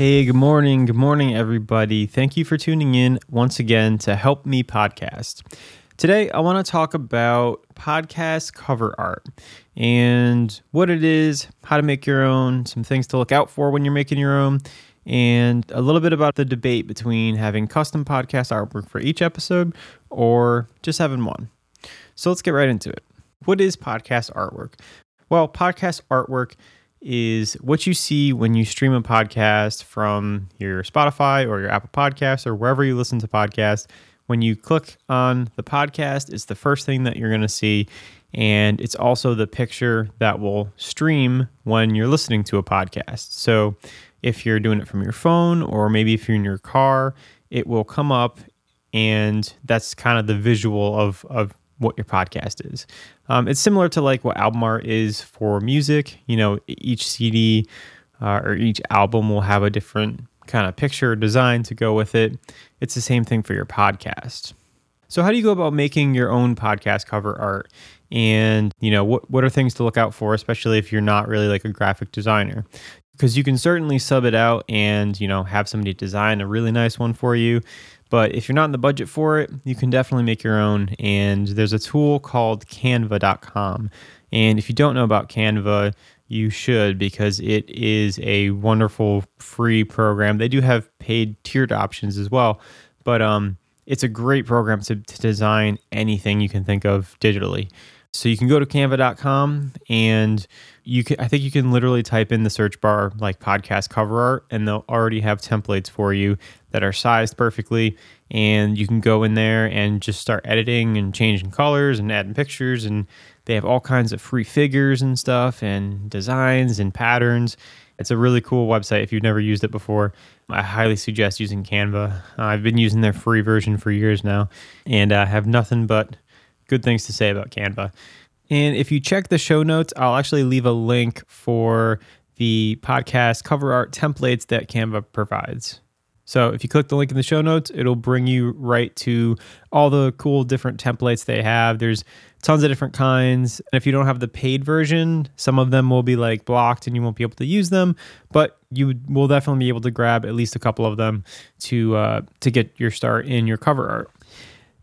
Hey, good morning. Good morning, everybody. Thank you for tuning in once again to Help Me Podcast. Today, I want to talk about podcast cover art and what it is, how to make your own, some things to look out for when you're making your own, and a little bit about the debate between having custom podcast artwork for each episode or just having one. So let's get right into it. What is podcast artwork? Well, podcast artwork is what you see when you stream a podcast from your Spotify or your Apple Podcasts or wherever you listen to podcasts. When you click on the podcast, it's the first thing that you're going to see. And it's also the picture that will stream when you're listening to a podcast. So if you're doing it from your phone or maybe if you're in your car, it will come up and that's kind of the visual of, of what your podcast is. Um, it's similar to like what album art is for music. You know, each CD uh, or each album will have a different kind of picture or design to go with it. It's the same thing for your podcast. So, how do you go about making your own podcast cover art? And, you know, what, what are things to look out for, especially if you're not really like a graphic designer? Because you can certainly sub it out and, you know, have somebody design a really nice one for you. But if you're not in the budget for it, you can definitely make your own. And there's a tool called canva.com. And if you don't know about Canva, you should because it is a wonderful free program. They do have paid tiered options as well, but um, it's a great program to, to design anything you can think of digitally. So you can go to canva.com and you can I think you can literally type in the search bar like podcast cover art and they'll already have templates for you that are sized perfectly and you can go in there and just start editing and changing colors and adding pictures and they have all kinds of free figures and stuff and designs and patterns. It's a really cool website if you've never used it before. I highly suggest using Canva. Uh, I've been using their free version for years now and I uh, have nothing but good things to say about Canva. And if you check the show notes, I'll actually leave a link for the podcast cover art templates that Canva provides. So if you click the link in the show notes, it'll bring you right to all the cool different templates they have. There's tons of different kinds. And if you don't have the paid version, some of them will be like blocked and you won't be able to use them, but you will definitely be able to grab at least a couple of them to uh, to get your start in your cover art.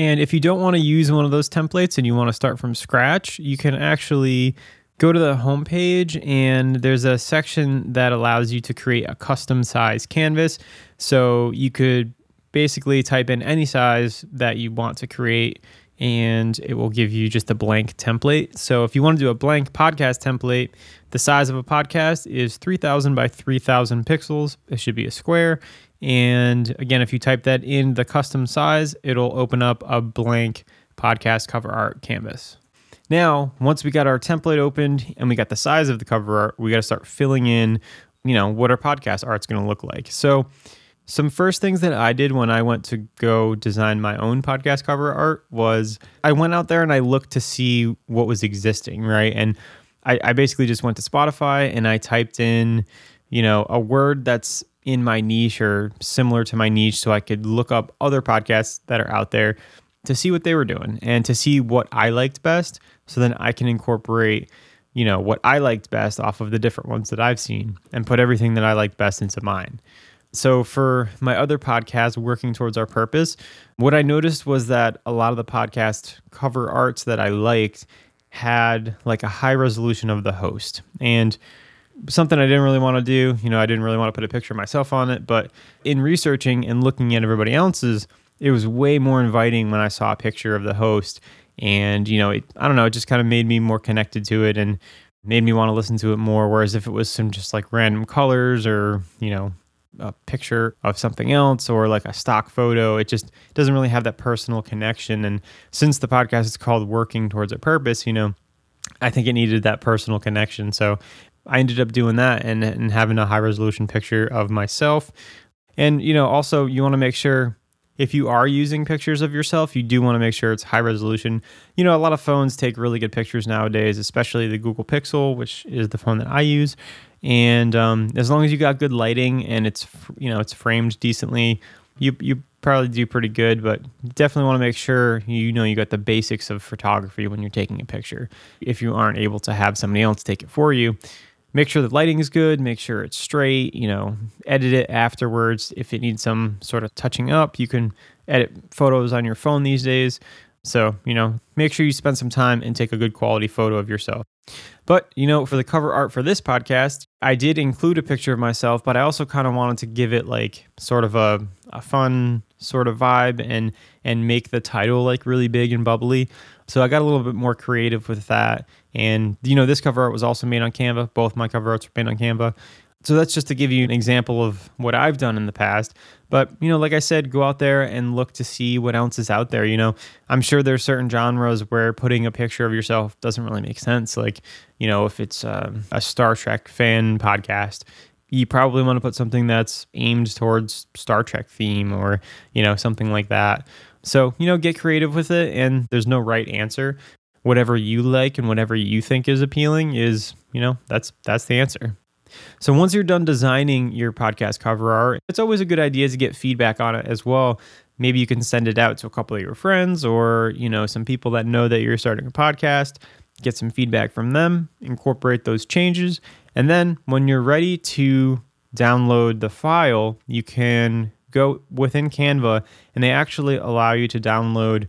And if you don't want to use one of those templates and you want to start from scratch, you can actually go to the homepage and there's a section that allows you to create a custom size canvas. So you could basically type in any size that you want to create and it will give you just a blank template. So if you want to do a blank podcast template, the size of a podcast is 3000 by 3000 pixels. It should be a square and again, if you type that in the custom size, it'll open up a blank podcast cover art canvas. Now, once we got our template opened and we got the size of the cover art, we got to start filling in, you know, what our podcast art's going to look like. So, some first things that I did when I went to go design my own podcast cover art was I went out there and I looked to see what was existing, right? And I, I basically just went to Spotify and I typed in, you know, a word that's in my niche or similar to my niche so I could look up other podcasts that are out there to see what they were doing and to see what I liked best so then I can incorporate you know what I liked best off of the different ones that I've seen and put everything that I liked best into mine. So for my other podcast working towards our purpose, what I noticed was that a lot of the podcast cover arts that I liked had like a high resolution of the host and something I didn't really want to do. You know, I didn't really want to put a picture of myself on it, but in researching and looking at everybody else's, it was way more inviting when I saw a picture of the host. And, you know, it, I don't know, it just kind of made me more connected to it and made me want to listen to it more. Whereas if it was some just like random colors or, you know, a picture of something else or like a stock photo, it just doesn't really have that personal connection. And since the podcast is called Working Towards a Purpose, you know, I think it needed that personal connection. So I ended up doing that and, and having a high resolution picture of myself. And, you know, also you want to make sure if you are using pictures of yourself, you do want to make sure it's high resolution. You know, a lot of phones take really good pictures nowadays, especially the Google Pixel, which is the phone that I use. And um, as long as you got good lighting and it's you know it's framed decently, you you probably do pretty good, but definitely want to make sure you know you got the basics of photography when you're taking a picture. If you aren't able to have somebody else take it for you, make sure the lighting is good, make sure it's straight, you know, edit it afterwards. If it needs some sort of touching up, you can edit photos on your phone these days. So, you know, make sure you spend some time and take a good quality photo of yourself. But, you know, for the cover art for this podcast, I did include a picture of myself, but I also kind of wanted to give it like sort of a, a fun sort of vibe and and make the title like really big and bubbly. So I got a little bit more creative with that. And you know, this cover art was also made on Canva. Both my cover arts were made on Canva. So that's just to give you an example of what I've done in the past. But, you know, like I said, go out there and look to see what else is out there. You know, I'm sure there's certain genres where putting a picture of yourself doesn't really make sense. Like, you know, if it's um, a Star Trek fan podcast, you probably want to put something that's aimed towards Star Trek theme or, you know, something like that. So, you know, get creative with it and there's no right answer. Whatever you like and whatever you think is appealing is, you know, that's that's the answer. So once you're done designing your podcast cover art, it's always a good idea to get feedback on it as well. Maybe you can send it out to a couple of your friends or, you know, some people that know that you're starting a podcast, get some feedback from them, incorporate those changes, and then when you're ready to download the file, you can go within Canva and they actually allow you to download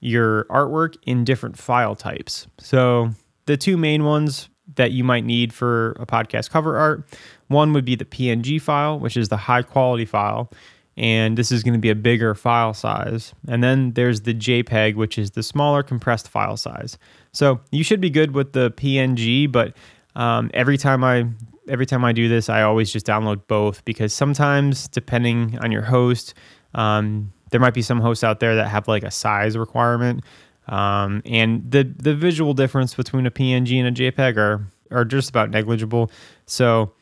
your artwork in different file types. So the two main ones that you might need for a podcast cover art. One would be the PNG file, which is the high quality file. And this is going to be a bigger file size. And then there's the JPEG, which is the smaller compressed file size. So you should be good with the PNG, but um, every time I every time I do this, I always just download both because sometimes, depending on your host, um, there might be some hosts out there that have like a size requirement. Um, and the the visual difference between a PNG and a JPEG are are just about negligible. So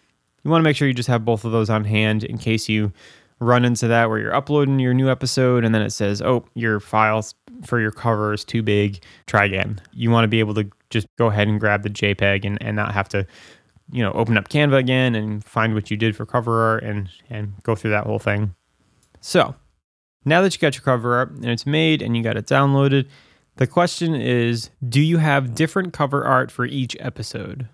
you want to make sure you just have both of those on hand in case you run into that where you're uploading your new episode and then it says, "Oh, your files for your cover is too big. Try again." You want to be able to just go ahead and grab the JPEG and, and not have to you know open up Canva again and find what you did for cover art and and go through that whole thing. So now that you got your cover art and it's made and you got it downloaded, the question is Do you have different cover art for each episode?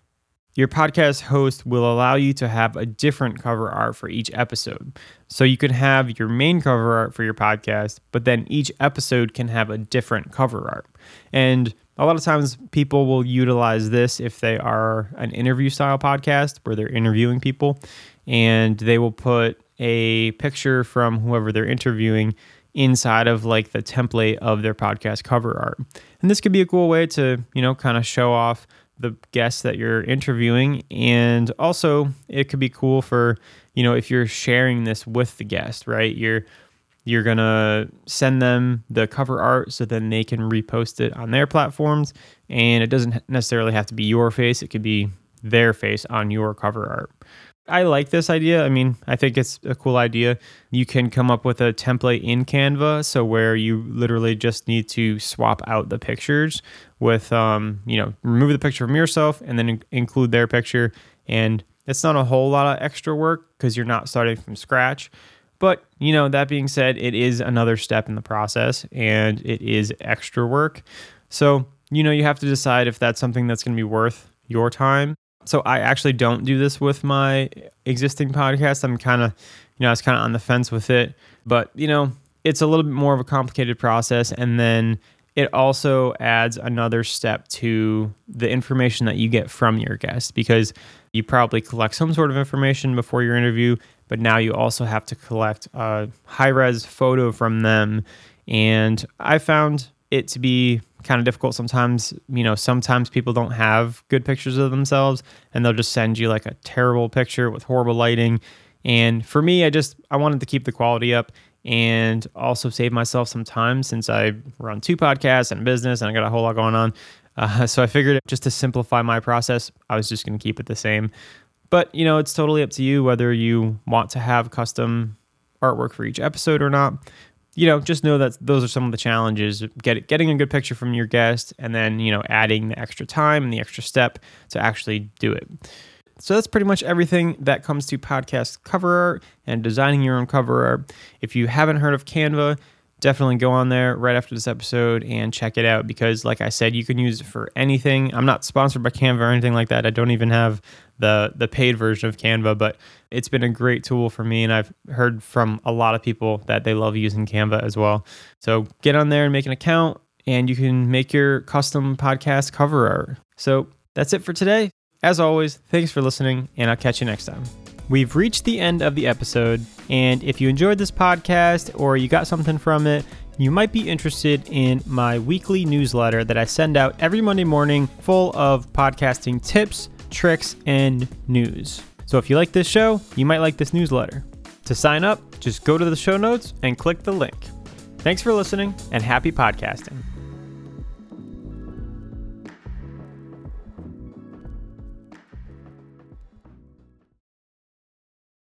Your podcast host will allow you to have a different cover art for each episode. So you can have your main cover art for your podcast, but then each episode can have a different cover art. And a lot of times people will utilize this if they are an interview style podcast where they're interviewing people and they will put a picture from whoever they're interviewing inside of like the template of their podcast cover art. And this could be a cool way to, you know, kind of show off the guests that you're interviewing and also it could be cool for, you know, if you're sharing this with the guest, right? You're you're going to send them the cover art so then they can repost it on their platforms and it doesn't necessarily have to be your face, it could be their face on your cover art. I like this idea. I mean, I think it's a cool idea. You can come up with a template in Canva, so where you literally just need to swap out the pictures with, um, you know, remove the picture from yourself and then in- include their picture. And it's not a whole lot of extra work because you're not starting from scratch. But, you know, that being said, it is another step in the process and it is extra work. So, you know, you have to decide if that's something that's going to be worth your time so I actually don't do this with my existing podcast. I'm kind of, you know, I was kind of on the fence with it, but you know, it's a little bit more of a complicated process, and then it also adds another step to the information that you get from your guest because you probably collect some sort of information before your interview, but now you also have to collect a high res photo from them. And I found it to be kind of difficult sometimes. You know, sometimes people don't have good pictures of themselves and they'll just send you like a terrible picture with horrible lighting. And for me, I just I wanted to keep the quality up and also save myself some time since I run two podcasts and business and I got a whole lot going on. Uh, so I figured just to simplify my process, I was just going to keep it the same. But you know, it's totally up to you whether you want to have custom artwork for each episode or not. You know, just know that those are some of the challenges get, getting a good picture from your guest and then, you know, adding the extra time and the extra step to actually do it. So that's pretty much everything that comes to podcast cover art and designing your own cover art. If you haven't heard of Canva, definitely go on there right after this episode and check it out because like I said, you can use it for anything. I'm not sponsored by Canva or anything like that. I don't even have the the paid version of Canva, but it's been a great tool for me and I've heard from a lot of people that they love using Canva as well. So get on there and make an account and you can make your custom podcast cover art. So that's it for today. As always, thanks for listening, and I'll catch you next time. We've reached the end of the episode, and if you enjoyed this podcast or you got something from it, you might be interested in my weekly newsletter that I send out every Monday morning full of podcasting tips, tricks, and news. So if you like this show, you might like this newsletter. To sign up, just go to the show notes and click the link. Thanks for listening and happy podcasting.